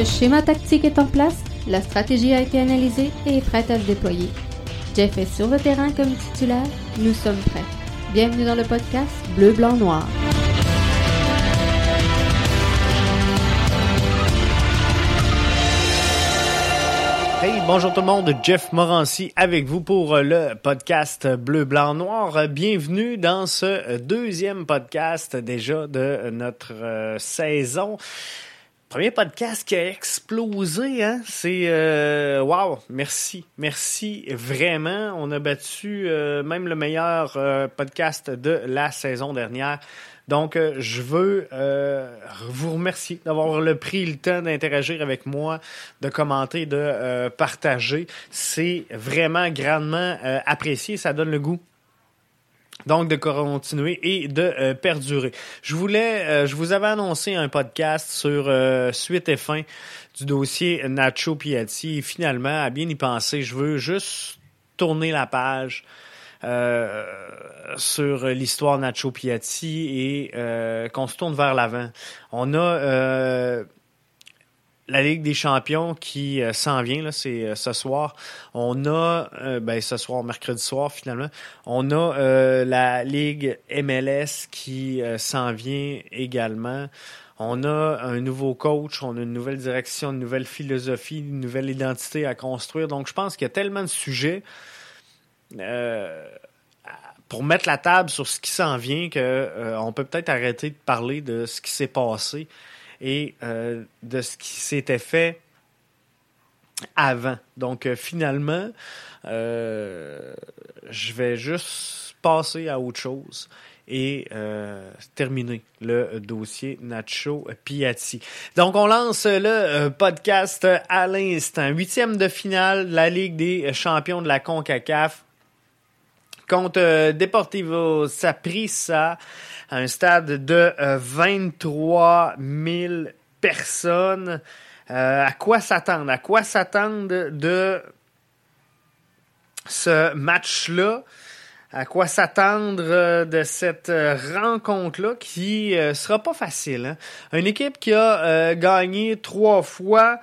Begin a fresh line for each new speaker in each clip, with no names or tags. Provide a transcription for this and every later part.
Le schéma tactique est en place, la stratégie a été analysée et est prête à se déployer. Jeff est sur le terrain comme titulaire, nous sommes prêts. Bienvenue dans le podcast Bleu, Blanc, Noir.
Hey, bonjour tout le monde, Jeff Morancy avec vous pour le podcast Bleu, Blanc, Noir. Bienvenue dans ce deuxième podcast déjà de notre euh, saison. Premier podcast qui a explosé, hein? C'est euh, wow, merci, merci vraiment. On a battu euh, même le meilleur euh, podcast de la saison dernière. Donc, je veux vous remercier d'avoir le pris le temps d'interagir avec moi, de commenter, de partager. C'est vraiment grandement apprécié. Ça donne le goût donc de continuer et de perdurer. Je voulais, je vous avais annoncé un podcast sur suite et fin du dossier Nacho Piatti. Et finalement, à bien y penser, je veux juste tourner la page. Euh, sur l'histoire Nacho Piatti et euh, qu'on se tourne vers l'avant. On a euh, la Ligue des champions qui s'en vient, c'est ce soir. On a, ben, ce soir, mercredi soir, finalement, on a la Ligue MLS qui s'en vient également. On a un nouveau coach, on a une nouvelle direction, une nouvelle philosophie, une nouvelle identité à construire. Donc, je pense qu'il y a tellement de sujets euh, pour mettre la table sur ce qui s'en vient, que euh, on peut peut-être arrêter de parler de ce qui s'est passé et euh, de ce qui s'était fait avant. Donc finalement, je vais juste passer à autre chose et terminer le dossier Nacho Piatti. Donc, on lance le podcast à l'instant. Huitième de finale de la Ligue des champions de la CONCACAF contre euh, Deportivo Saprissa à un stade de 23 euh, 000 personnes. Euh, à quoi s'attendre? À quoi s'attendre de ce match-là? À quoi s'attendre de cette rencontre-là qui sera pas facile? Hein? Une équipe qui a gagné trois fois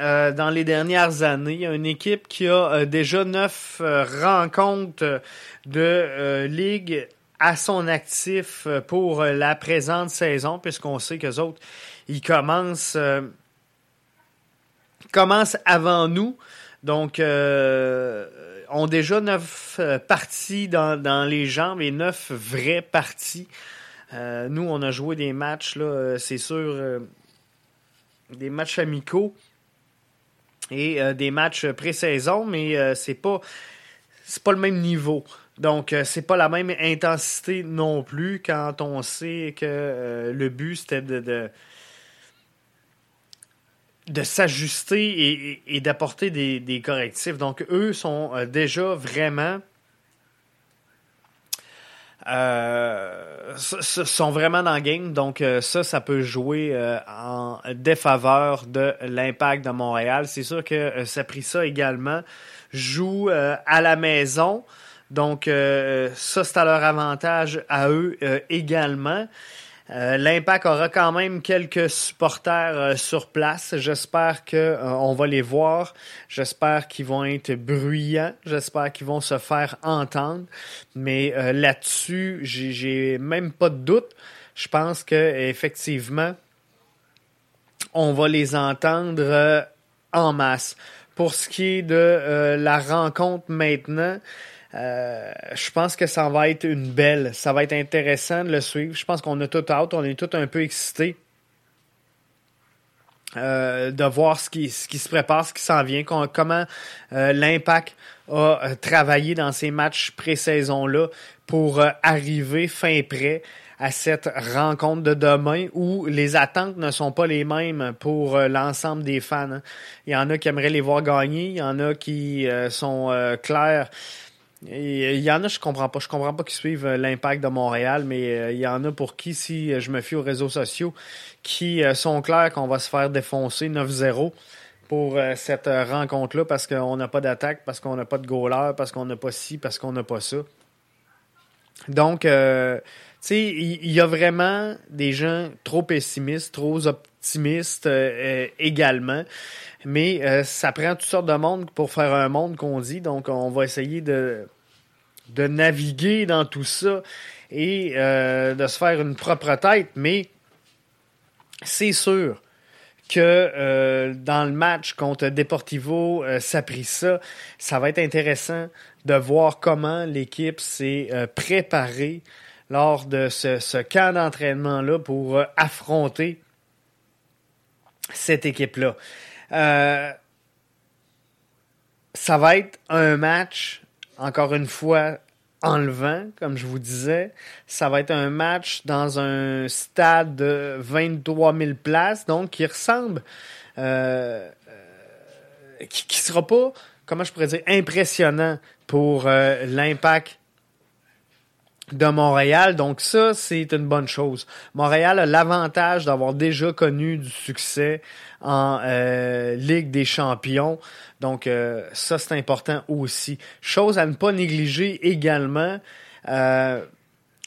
euh, dans les dernières années. Une équipe qui a euh, déjà neuf euh, rencontres de ligue à son actif pour la présente saison, puisqu'on sait que autres, ils commencent, commencent avant nous. Donc, ont déjà neuf parties dans, dans, les jambes et neuf vraies parties. nous, on a joué des matchs, là, c'est sûr, des matchs amicaux et euh, des matchs pré-saison, mais euh, c'est pas c'est pas le même niveau. Donc, euh, c'est pas la même intensité non plus quand on sait que le but c'était de, de, s'ajuster et, d'apporter des, des, correctifs. Donc, eux sont déjà vraiment euh, sont vraiment dans le game. Donc euh, ça, ça peut jouer euh, en défaveur de l'impact de Montréal. C'est sûr que euh, ça pris ça également joue à la maison. Donc ça, c'est à leur avantage à eux également. Euh, L'Impact aura quand même quelques supporters euh, sur place. J'espère que euh, va les voir. J'espère qu'ils vont être bruyants. J'espère qu'ils vont se faire entendre. Mais là-dessus, j'ai même pas de doute. Je pense que effectivement, on va les entendre en masse. Pour ce qui est de la rencontre maintenant, euh, je pense que ça va être une belle. Ça va être intéressant de le suivre. Je pense qu'on a tout hâte. On est tout un peu excités. Euh, de voir ce qui, ce qui se prépare, ce qui s'en vient, comment euh, l'impact a travaillé dans ces matchs pré-saison-là pour arriver fin prêt à cette rencontre de demain où les attentes ne sont pas les mêmes pour l'ensemble des fans. Hein. Il y en a qui aimeraient les voir gagner, il y en a qui sont clairs il y en a, je comprends pas. Je comprends pas qu'ils suivent euh, l'impact de Montréal, mais euh, il y en a pour qui, si euh, je me fie aux réseaux sociaux, qui sont clairs qu'on va se faire défoncer 9-0 pour cette rencontre-là parce qu'on n'a pas d'attaque, parce qu'on n'a pas de goaler, parce qu'on n'a pas ci, parce qu'on n'a pas ça. Donc, euh, tu sais, il y, a vraiment des gens trop pessimistes, trop optimistes euh, également. Mais ça prend toutes sortes de monde pour faire un monde qu'on dit. Donc, on va essayer de, de naviguer dans tout ça et de se faire une propre tête. Mais c'est sûr que euh, dans le match contre Deportivo euh, Saprissa, ça va être intéressant de voir comment l'équipe s'est euh, préparée lors de ce, ce camp d'entraînement-là pour euh, affronter cette équipe-là. ça va être un match, encore une fois, enlevant, comme je vous disais. Ça va être un match dans un stade de 23 000 places, donc qui ressemble, euh, euh, qui, qui sera pas, comment je pourrais dire, impressionnant pour euh, l'impact de Montréal. Donc ça, c'est une bonne chose. Montréal a l'avantage d'avoir déjà connu du succès en euh, Ligue des champions. Donc euh, ça, c'est important aussi. Chose à ne pas négliger également. Euh,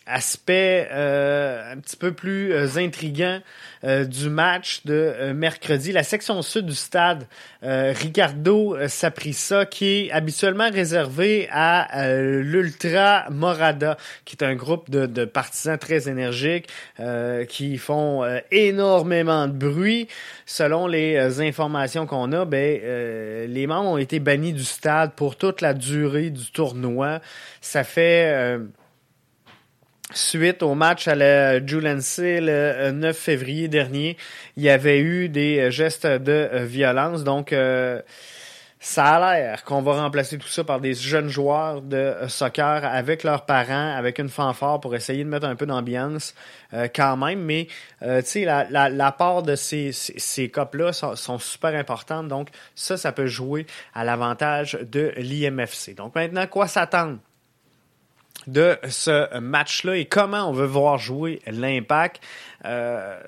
aspect euh, un petit peu plus euh, intriguant euh, du match de mercredi. La section sud du stade, Ricardo Saprissa, qui est habituellement réservé à l'Ultra Morada, qui est un groupe de, de partisans très énergiques qui font énormément de bruit. Selon les informations qu'on a, ben, les membres ont été bannis du stade pour toute la durée du tournoi. Ça fait Suite au match à la Julency le 9 euh, février dernier, il y avait eu des euh, gestes de euh, violence. Donc, ça a l'air qu'on va remplacer tout ça par des jeunes joueurs de soccer avec leurs parents, avec une fanfare pour essayer de mettre un peu d'ambiance quand même. Mais, tu sais, la, la, part de ces, ces, ces copes-là sont, sont, super importantes. Donc, ça, ça peut jouer à l'avantage de l'IMFC. Donc, maintenant, quoi s'attendre? De ce match-là et comment on veut voir jouer l'impact. Euh,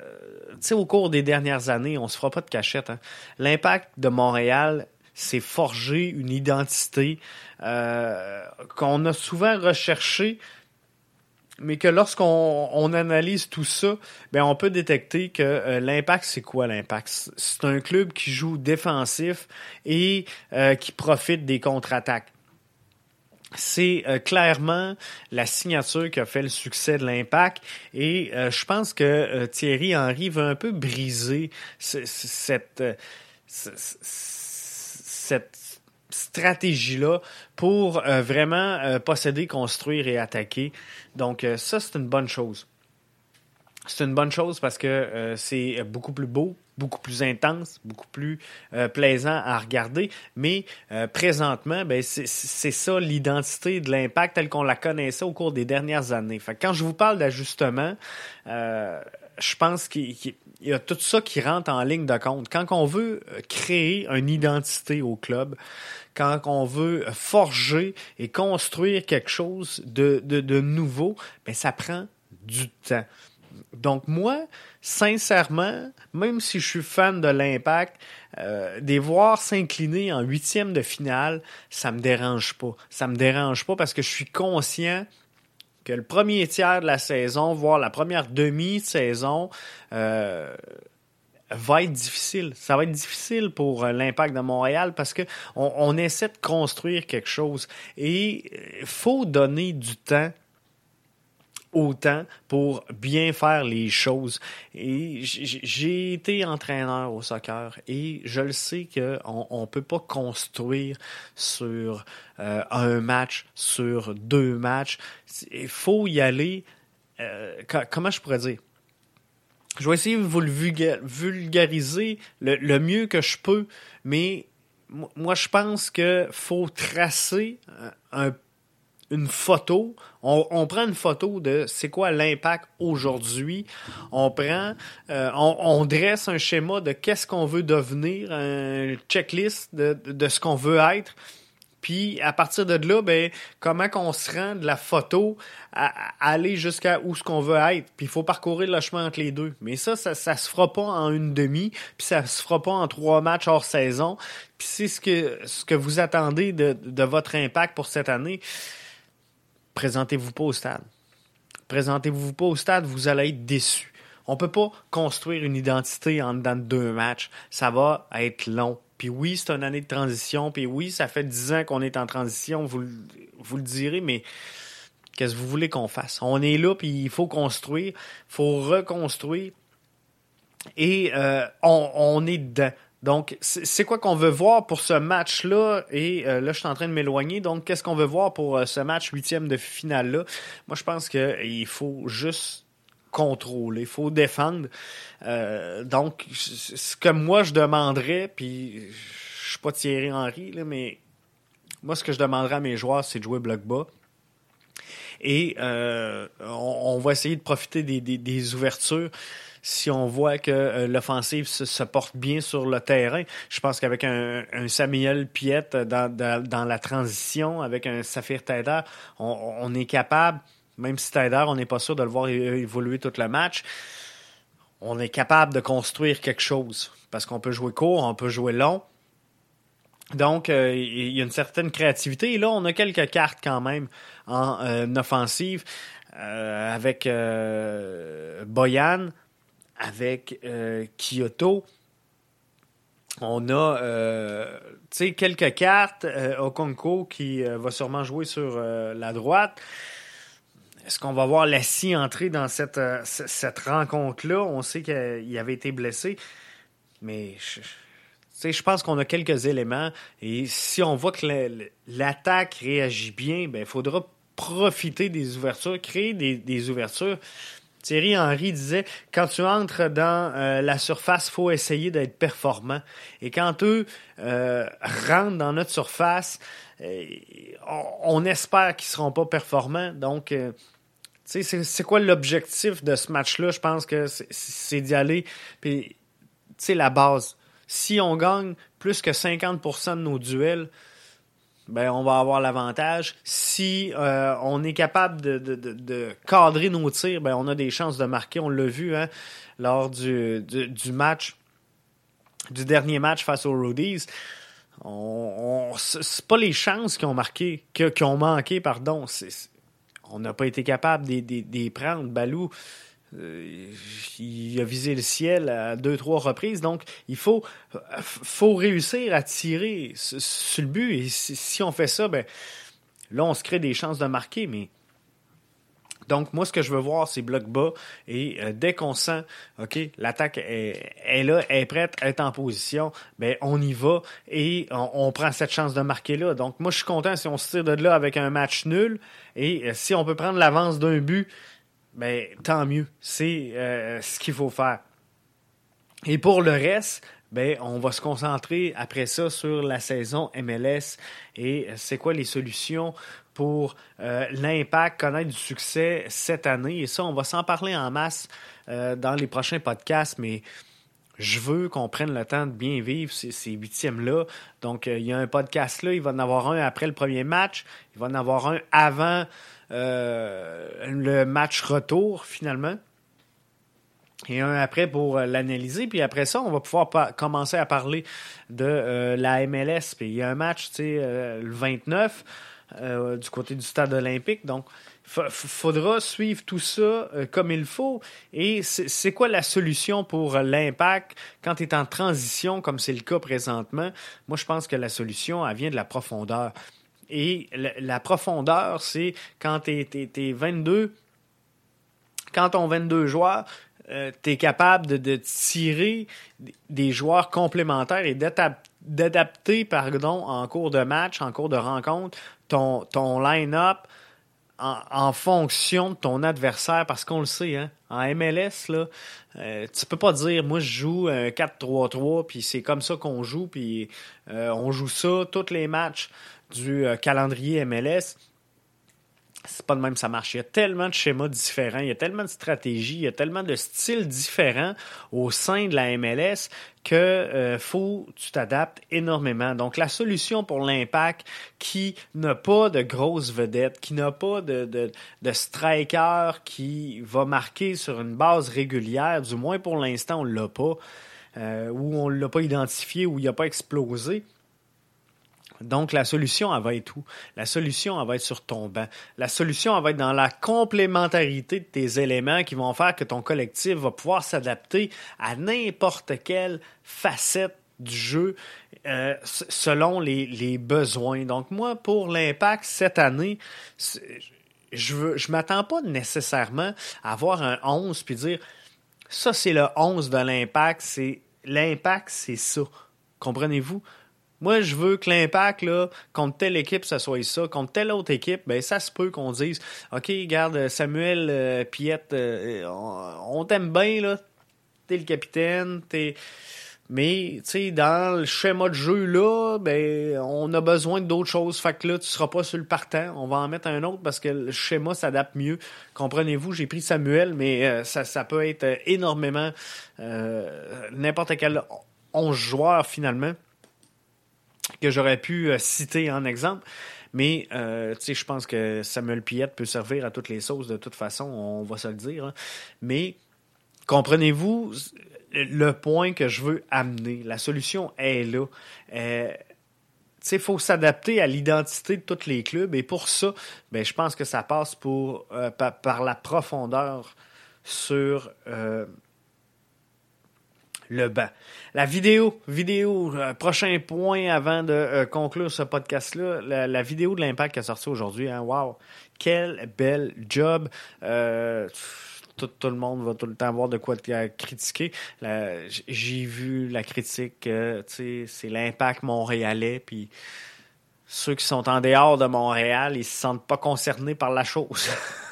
au cours des dernières années, on se fera pas de cachette. Hein. L'impact de Montréal s'est forgé une identité euh, qu'on a souvent recherchée, mais que lorsqu'on on analyse tout ça, ben on peut détecter que euh, l'impact, c'est quoi l'impact? C'est un club qui joue défensif et euh, qui profite des contre-attaques c'est euh, clairement la signature qui a fait le succès de l'impact et euh, je pense que euh, Thierry Henry veut un peu briser cette, cette stratégie-là pour vraiment posséder, construire et attaquer. Donc ça, c'est une bonne chose. C'est une bonne chose parce que c'est beaucoup plus beau, beaucoup plus intense, beaucoup plus euh, plaisant à regarder. Mais euh, présentement, ben, c'est ça l'identité de l'impact telle qu'on la connaissait au cours des dernières années. Fait quand je vous parle d'ajustement, euh, je pense qu'il y a tout ça qui rentre en ligne de compte. Quand on veut créer une identité au club, quand on veut forger et construire quelque chose de, de, de nouveau, ben, ça prend du temps. Donc moi, sincèrement, même si je suis fan de l'impact, euh, des voir s'incliner en huitième de finale, ça me dérange pas. Ça me dérange pas parce que je suis conscient que le premier tiers de la saison, voire la première demi-saison, euh, va être difficile. Ça va être difficile pour euh, l'impact de Montréal parce que on, on essaie de construire quelque chose et il faut donner du temps autant pour bien faire les choses. Et j'ai été entraîneur au soccer et je le sais qu'on ne peut pas construire sur euh, un match, sur deux matchs. Il faut y aller. Euh, comment je pourrais dire? Je vais essayer de vous le vulgariser le, mieux que je peux, mais moi je pense qu'il faut tracer un une photo, on, prend une photo de c'est quoi l'impact aujourd'hui, on prend, euh, on, dresse un schéma de qu'est-ce qu'on veut devenir, un checklist de, de ce qu'on veut être, puis à partir de là, ben comment qu'on se rend de la photo à, aller jusqu'à où ce qu'on veut être. Puis il faut parcourir le chemin entre les deux. Mais ça, ça, ça se fera pas en une demi, puis ça se fera pas en trois matchs hors saison. Puis c'est ce que ce que vous attendez de, de votre impact pour cette année présentez-vous pas au stade. Présentez-vous pas au stade, vous allez être déçu. On peut pas construire une identité en dedans de deux matchs. Ça va être long. Puis oui, c'est une année de transition. Puis oui, ça fait dix ans qu'on est en transition, vous, vous le direz, mais qu'est-ce que vous voulez qu'on fasse? On est là, puis il faut construire, il faut reconstruire. Et euh, on, on, est dedans. Donc, c'est quoi qu'on veut voir pour ce match-là? Et euh, là, je suis en train de m'éloigner. Donc, qu'est-ce qu'on veut voir pour euh, ce match huitième de finale-là? Moi, je pense qu'il faut juste contrôler, il faut défendre. Euh, donc, ce que moi, je demanderais, puis je suis pas Thierry Henry, mais moi, ce que je demanderais à mes joueurs, c'est de jouer bloc bas. Et on, on, va essayer de profiter des, des, des ouvertures si on voit que euh, l'offensive se, porte bien sur le terrain. Je pense qu'avec un, Samuel Piette dans, la transition, avec un Saphir Taider, on, est capable, même si Taider, on n'est pas sûr de le voir évoluer tout le match, on est capable de construire quelque chose. Parce qu'on peut jouer court, on peut jouer long. Donc, euh, il y a une certaine créativité. Et là, on a quelques cartes quand même en euh, offensive avec Boyan, avec euh, Kyoto. On a euh, quelques cartes. Euh, Okonko qui va sûrement jouer sur la droite. Est-ce qu'on va voir Lassie entrer dans cette, rencontre-là? On sait qu'il avait été blessé, mais je pense qu'on a quelques éléments. Et si on voit que l'attaque réagit bien, il ben, faudra profiter des ouvertures, créer des, ouvertures. Thierry Henry disait quand tu entres dans euh, la surface, faut essayer d'être performant. Et quand eux euh, rentrent dans notre surface, euh, on, espère qu'ils seront pas performants. Donc, c'est quoi l'objectif de ce match-là? Je pense que c'est d'y aller. Puis, tu la base. Si on gagne plus que 50% de nos duels, ben, on va avoir l'avantage. Si euh, on est capable de, cadrer nos tirs, ben, on a des chances de marquer. On l'a vu hein, lors du, du, match, du dernier match face aux Roadies. On, c'est pas les chances qui ont marqué, qui, ont manqué, pardon. on n'a pas été capable de les prendre. Balou, euh, il a visé le ciel à deux, trois reprises. Donc, il faut, faut réussir à tirer sur le but. Et si, on fait ça, ben, là, on se crée des chances de marquer. Mais donc, moi, ce que je veux voir, c'est bloc bas. Et euh, dès qu'on sent, OK, l'attaque est, là, est prête, est en position, ben, on y va et on, prend cette chance de marquer là. Donc, moi, je suis content si on se tire de là avec un match nul. Et euh, si on peut prendre l'avance d'un but, ben, tant mieux. C'est euh, ce qu'il faut faire. Et pour le reste, ben, on va se concentrer après ça sur la saison MLS et c'est quoi les solutions pour euh, l'impact, connaître du succès cette année. Et ça, on va s'en parler en masse euh, dans les prochains podcasts, mais je veux qu'on prenne le temps de bien vivre ces, huitièmes-là. Donc, il y a un podcast là, il va en avoir un après le premier match, il va en avoir un avant euh, le match retour finalement. Et un après pour euh, l'analyser. Puis après ça, on va pouvoir commencer à parler de euh, la MLS. Puis il y a un match, tu sais, le 29 du côté du stade olympique. Donc, faudra suivre tout ça comme il faut. Et c'est quoi la solution pour l'impact quand tu es en transition, comme c'est le cas présentement? Moi, je pense que la solution, elle vient de la profondeur. Et la, profondeur, c'est quand tu es, 22, quand ton 22 joueurs, euh, tu es capable de, tirer des joueurs complémentaires et d'adapter pardon, en cours de match, en cours de rencontre, ton, ton line-up en, fonction de ton adversaire, parce qu'on le sait, hein, en MLS, là, euh, tu peux pas dire moi je joue un 4-3-3, puis c'est comme ça qu'on joue, puis euh, on joue ça tous les matchs du euh, calendrier MLS, c'est pas de même ça marche. Il y a tellement de schémas différents, il y a tellement de stratégies, il y a tellement de styles différents au sein de la MLS que euh, faut tu t'adaptes énormément. Donc la solution pour l'impact qui n'a pas de grosses vedettes, qui n'a pas de, de, de, striker qui va marquer sur une base régulière, du moins pour l'instant on l'a pas, euh, ou on l'a pas identifié, ou il n'a pas explosé Donc, la solution, elle va être où? La solution, elle va être sur ton banc. La solution, elle va être dans la complémentarité de tes éléments qui vont faire que ton collectif va pouvoir s'adapter à n'importe quelle facette du jeu euh, selon les, besoins. Donc, moi, pour l'impact cette année, je ne m'attends pas nécessairement à avoir un 11 puis dire ça, c'est le 11 de l'impact. C'est L'impact, c'est ça. Comprenez-vous? Moi, je veux que l'impact, là, contre telle équipe, ça soit ça. Contre telle autre équipe, ben ça se peut qu'on dise OK, regarde, Samuel euh, Piette, euh, on, t'aime bien, là. T'es le capitaine, t'es. Mais, tu sais, dans le schéma de jeu, là, ben, on a besoin d'autres choses. Fait que là, tu seras pas sur le partant. On va en mettre un autre parce que le schéma s'adapte mieux. Comprenez-vous, j'ai pris Samuel, mais euh, ça, ça peut être énormément n'importe quel 11 joueurs, finalement que j'aurais pu euh, citer en exemple. Mais euh, je pense que Samuel Piette peut servir à toutes les sauces de toute façon, on va se le dire. Hein. Mais comprenez-vous le point que je veux amener? La solution est là. Euh, il faut s'adapter à l'identité de tous les clubs et pour ça, ben, je pense que ça passe pour, par, la profondeur sur le banc. La vidéo, vidéo, euh, prochain point avant de euh, conclure ce podcast-là, la, vidéo de l'impact qui a sorti aujourd'hui, hein, wow, quel bel job. Euh, tout, le monde va tout le temps avoir de quoi critiquer. J'ai vu la critique, c'est l'impact montréalais, puis ceux qui sont en dehors de Montréal, ils se sentent pas concernés par la chose.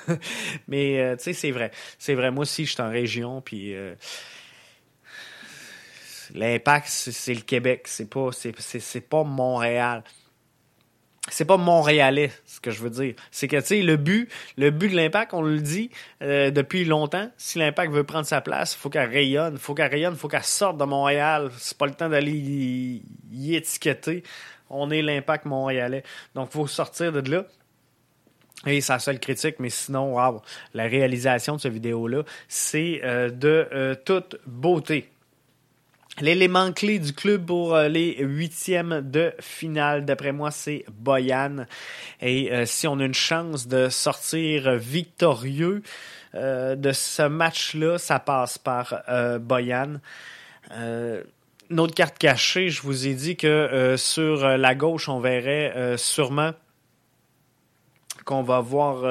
Mais tu sais, c'est vrai. C'est vrai. Moi aussi, je suis en région, puis L'impact, c'est le Québec, c'est pas, c'est, pas Montréal. C'est pas montréalais, ce que je veux dire. C'est que, tu sais, le but, le but de l'impact, on le dit euh, depuis longtemps. Si l'impact veut prendre sa place, il faut qu'elle rayonne. Il faut qu'elle rayonne, faut qu'elle sorte de Montréal. C'est pas le temps d'aller y, étiqueter. On est l'impact montréalais. Donc, il faut sortir de là. Et sa seule critique, mais sinon, la réalisation de cette vidéo-là, c'est euh, de euh, toute beauté. L'élément clé du club pour euh, les huitièmes de finale, d'après moi, c'est Boyan. Et euh, si on a une chance de sortir victorieux euh, de ce match-là, ça passe par Boyan. notre carte cachée, je vous ai dit que sur la gauche, on verrait sûrement qu'on va voir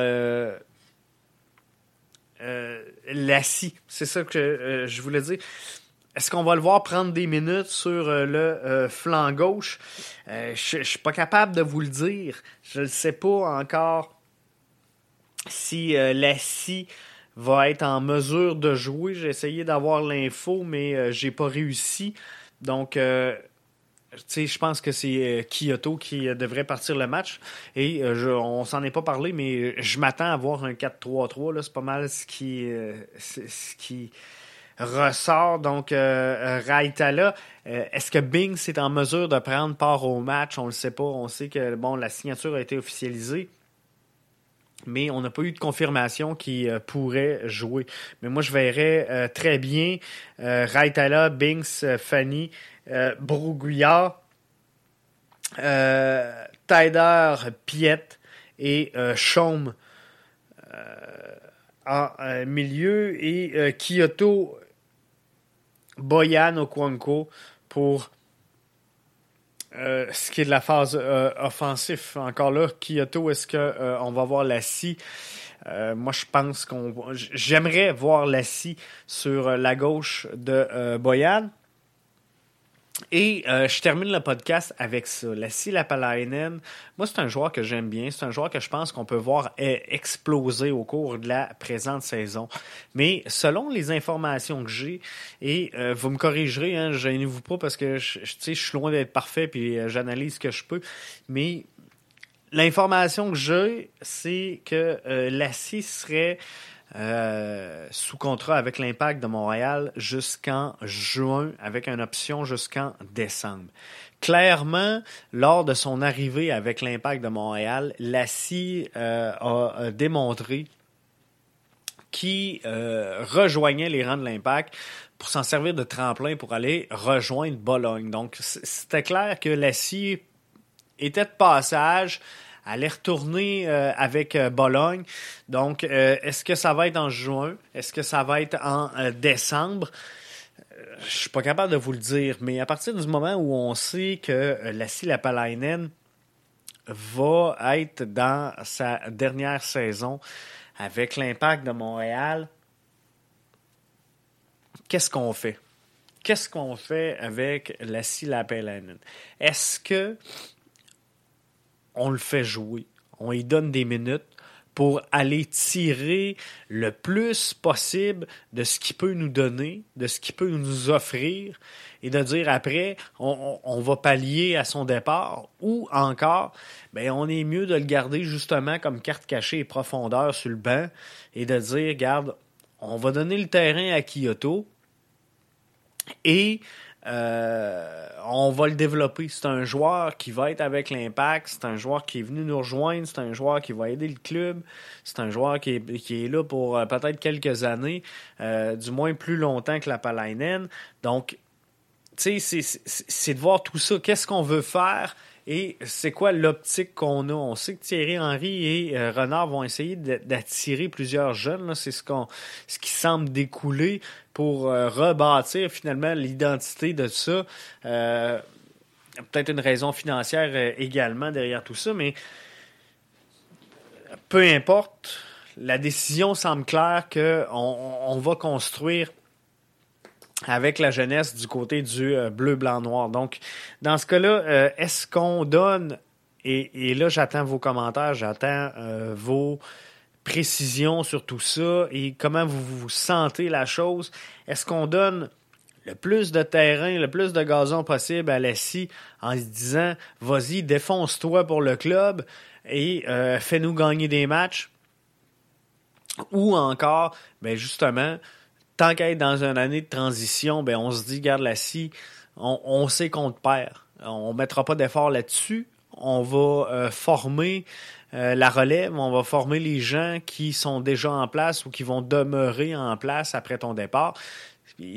Lassie. C'est ça que je voulais dire. Est-ce qu'on va le voir prendre des minutes sur euh, le euh, flanc gauche? Euh, je ne suis pas capable de vous le dire. Je ne sais pas encore si Lassie va être en mesure de jouer. J'ai essayé d'avoir l'info, mais j'ai pas réussi. Donc, je pense que c'est Kyoto qui devrait partir le match. Et je, on s'en est pas parlé, mais je m'attends à voir un 4-3-3. C'est pas mal ce qui, ce qui ressort. Donc, euh, euh euh, est-ce que Bing est en mesure de prendre part au match? On ne le sait pas. On sait que bon, la signature a été officialisée. Mais on n'a pas eu de confirmation qui euh, pourrait jouer. Mais moi, je verrais très bien Raitala, Binks, Fanny, Broguillard, Tyder, Piet et Chaume en milieu et Kyoto Boyan Okwanko pour euh, ce qui est de la phase euh, offensive. Encore là, Kyoto, est-ce qu'on euh, on va voir la scie? moi, je pense qu'on. J'aimerais voir la scie sur la gauche de Boyan. Et euh, je termine le podcast avec ça. La Lapalainen, moi, c'est un joueur que j'aime bien. C'est un joueur que je pense qu'on peut voir e-, exploser au cours de la présente saison. Mais selon les informations que j'ai, et euh, vous me corrigerez, hein, gênez-vous pas parce que je, je suis loin d'être parfait puis euh, j'analyse ce que je peux. Mais l'information que j'ai, c'est que Lassie serait euh, sous contrat avec l'Impact de Montréal jusqu'en juin, avec une option jusqu'en décembre. Clairement, lors de son arrivée avec l'Impact de Montréal, Lassie euh, a démontré qu'il euh, rejoignait les rangs de l'Impact pour s'en servir de tremplin pour aller rejoindre Bologne. Donc, c'était clair que Lassie était de passage allait retourner euh, avec euh, Bologne. Donc, euh, est-ce que ça va être en juin? Est-ce que ça va être en décembre? Je suis pas capable de vous le dire, mais à partir du moment où on sait que Lassie Lapalainen va être dans sa dernière saison avec l'impact de Montréal, qu'est-ce qu'on fait? Qu'est-ce qu'on fait avec Lassie Lapalainen? Est-ce que on le fait jouer. On lui donne des minutes pour aller tirer le plus possible de ce qu'il peut nous donner, de ce qu'il peut nous offrir, et de dire après, on, va pallier à son départ, ou encore, ben, on est mieux de le garder justement comme carte cachée et profondeur sur le banc, et de dire, garde, on va donner le terrain à Kyoto, et euh, on va le développer. C'est un joueur qui va être avec l'impact, c'est un joueur qui est venu nous rejoindre, c'est un joueur qui va aider le club, c'est un joueur qui est, là pour euh, peut-être quelques années, euh, du moins plus longtemps que la Palainen. Donc, tu sais, c'est de voir tout ça. Qu'est-ce qu'on veut faire? Et c'est quoi l'optique qu'on a? On sait que Thierry Henry et euh, Renard vont essayer d'attirer plusieurs jeunes. C'est ce, qu'on, ce qui semble découler pour euh, rebâtir finalement l'identité de ça. Euh, peut-être une raison financière également derrière tout ça, mais peu importe, la décision semble claire qu'on on va construire avec la jeunesse du côté du euh, bleu, blanc, noir. Donc, dans ce cas-là, euh, est-ce qu'on donne, et, là j'attends vos commentaires, j'attends euh, vos précisions sur tout ça et comment vous vous sentez la chose. Est-ce qu'on donne le plus de terrain, le plus de gazon possible à Lassie en se disant vas-y, défonce-toi pour le club et fais-nous gagner des matchs? Ou encore, ben justement, tant qu'à être dans une année de transition, ben on se dit, garde la scie, on, sait qu'on te perd. On ne mettra pas d'effort là-dessus. On va euh, former euh, la relève, on va former les gens qui sont déjà en place ou qui vont demeurer en place après ton départ.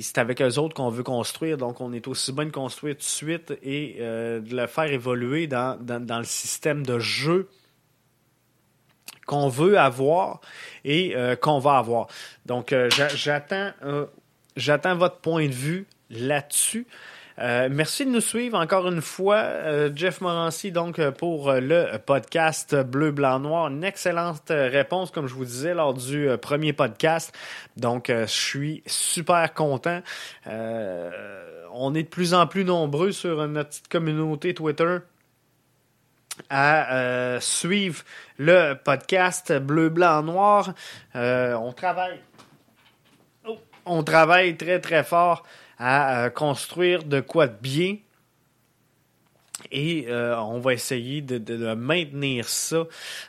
C'est avec eux autres qu'on veut construire, donc on est aussi bien de construire tout de suite et euh, de le faire évoluer dans, le système de jeu qu'on veut avoir et euh, qu'on va avoir. Donc, j'attends, j'attends votre point de vue là-dessus. Merci de nous suivre encore une fois. Jeff Morancy, donc, pour le podcast Bleu, Blanc, Noir. Une excellente réponse, comme je vous disais, lors du premier podcast. Donc, je suis super content. on est de plus en plus nombreux sur notre petite communauté Twitter à euh, suivre le podcast Bleu, Blanc, Noir. Euh, on travaille. Oh, on travaille très très fort à euh, construire de quoi de bien. Et on va essayer de, maintenir ça.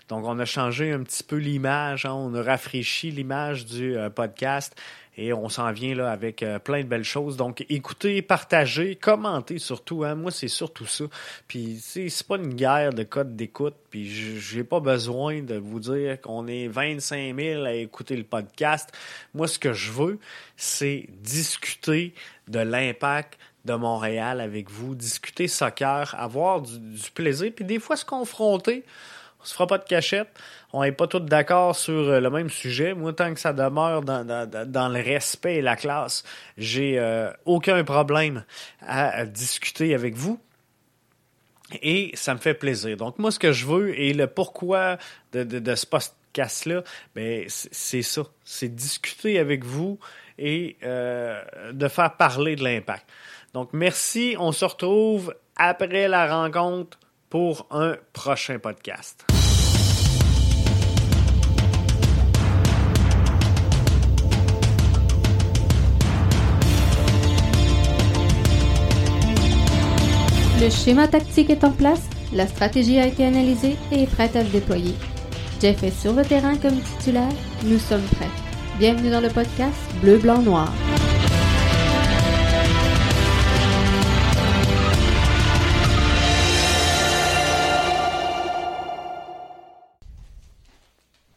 Donc, on a changé un petit peu l'image, hein. on a rafraîchi l'image du podcast et on s'en vient là avec euh, plein de belles choses. Donc, écoutez, partagez, commentez surtout. Hein. Moi, c'est surtout ça. Puis, c'est pas une guerre de code d'écoute. Puis, j'ai pas besoin de vous dire qu'on est 25 000 à écouter le podcast. Moi, ce que je veux, c'est discuter de l'impact de Montréal avec vous, discuter soccer, avoir du, plaisir, puis des fois se confronter on se fera pas de cachette. On n'est pas tous d'accord sur euh, le même sujet. Moi, tant que ça demeure dans, le respect et la classe, j'ai euh, aucun problème à, discuter avec vous. Et ça me fait plaisir. Donc, moi, ce que je veux et le pourquoi de, ce podcast-là, ben, c'est ça. C'est discuter avec vous et euh, de faire parler de l'impact. Donc, merci. On se retrouve après la rencontre pour un prochain podcast.
Le schéma tactique est en place, la stratégie a été analysée et est prête à se déployer. Jeff est sur le terrain comme titulaire, nous sommes prêts. Bienvenue dans le podcast Bleu, Blanc, Noir.